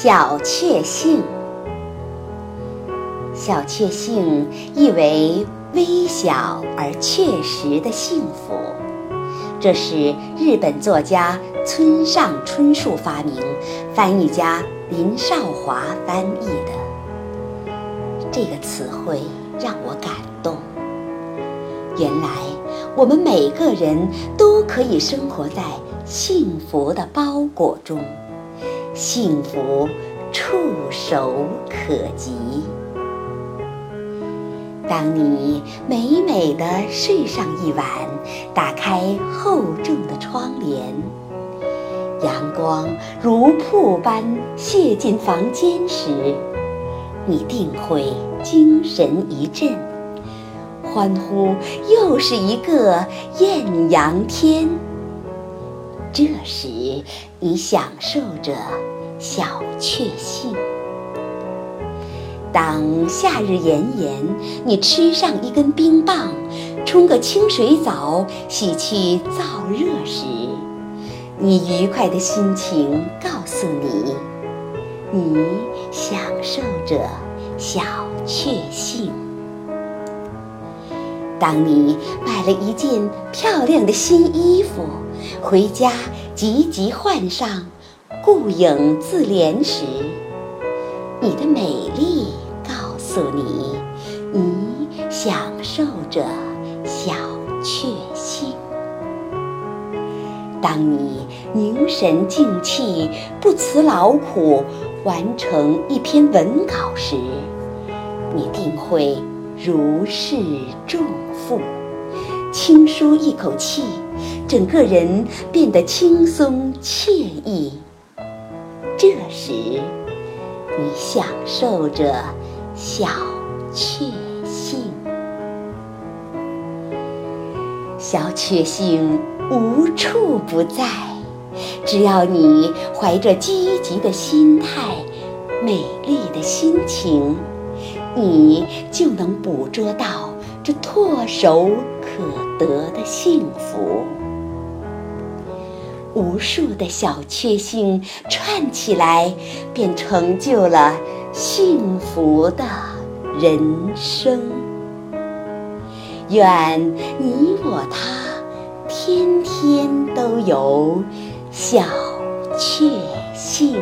小确幸，小确幸意为微小而确实的幸福。这是日本作家村上春树发明，翻译家林少华翻译的。这个词汇让我感动。原来我们每个人都可以生活在幸福的包裹中。幸福触手可及。当你美美的睡上一晚，打开厚重的窗帘，阳光如瀑般泻进房间时，你定会精神一振，欢呼又是一个艳阳天。这时，你享受着小确幸。当夏日炎炎，你吃上一根冰棒，冲个清水澡，洗去燥热时，你愉快的心情告诉你，你享受着小确幸。当你买了一件漂亮的新衣服，回家急急换上，顾影自怜时，你的美丽告诉你，你享受着小确幸。当你凝神静气、不辞劳苦完成一篇文稿时，你定会如释重负，轻舒一口气。整个人变得轻松惬意。这时，你享受着小确幸。小确幸无处不在，只要你怀着积极的心态、美丽的心情，你就能捕捉到这唾手可得的幸福。无数的小确幸串起来，便成就了幸福的人生。愿你我他天天都有小确幸。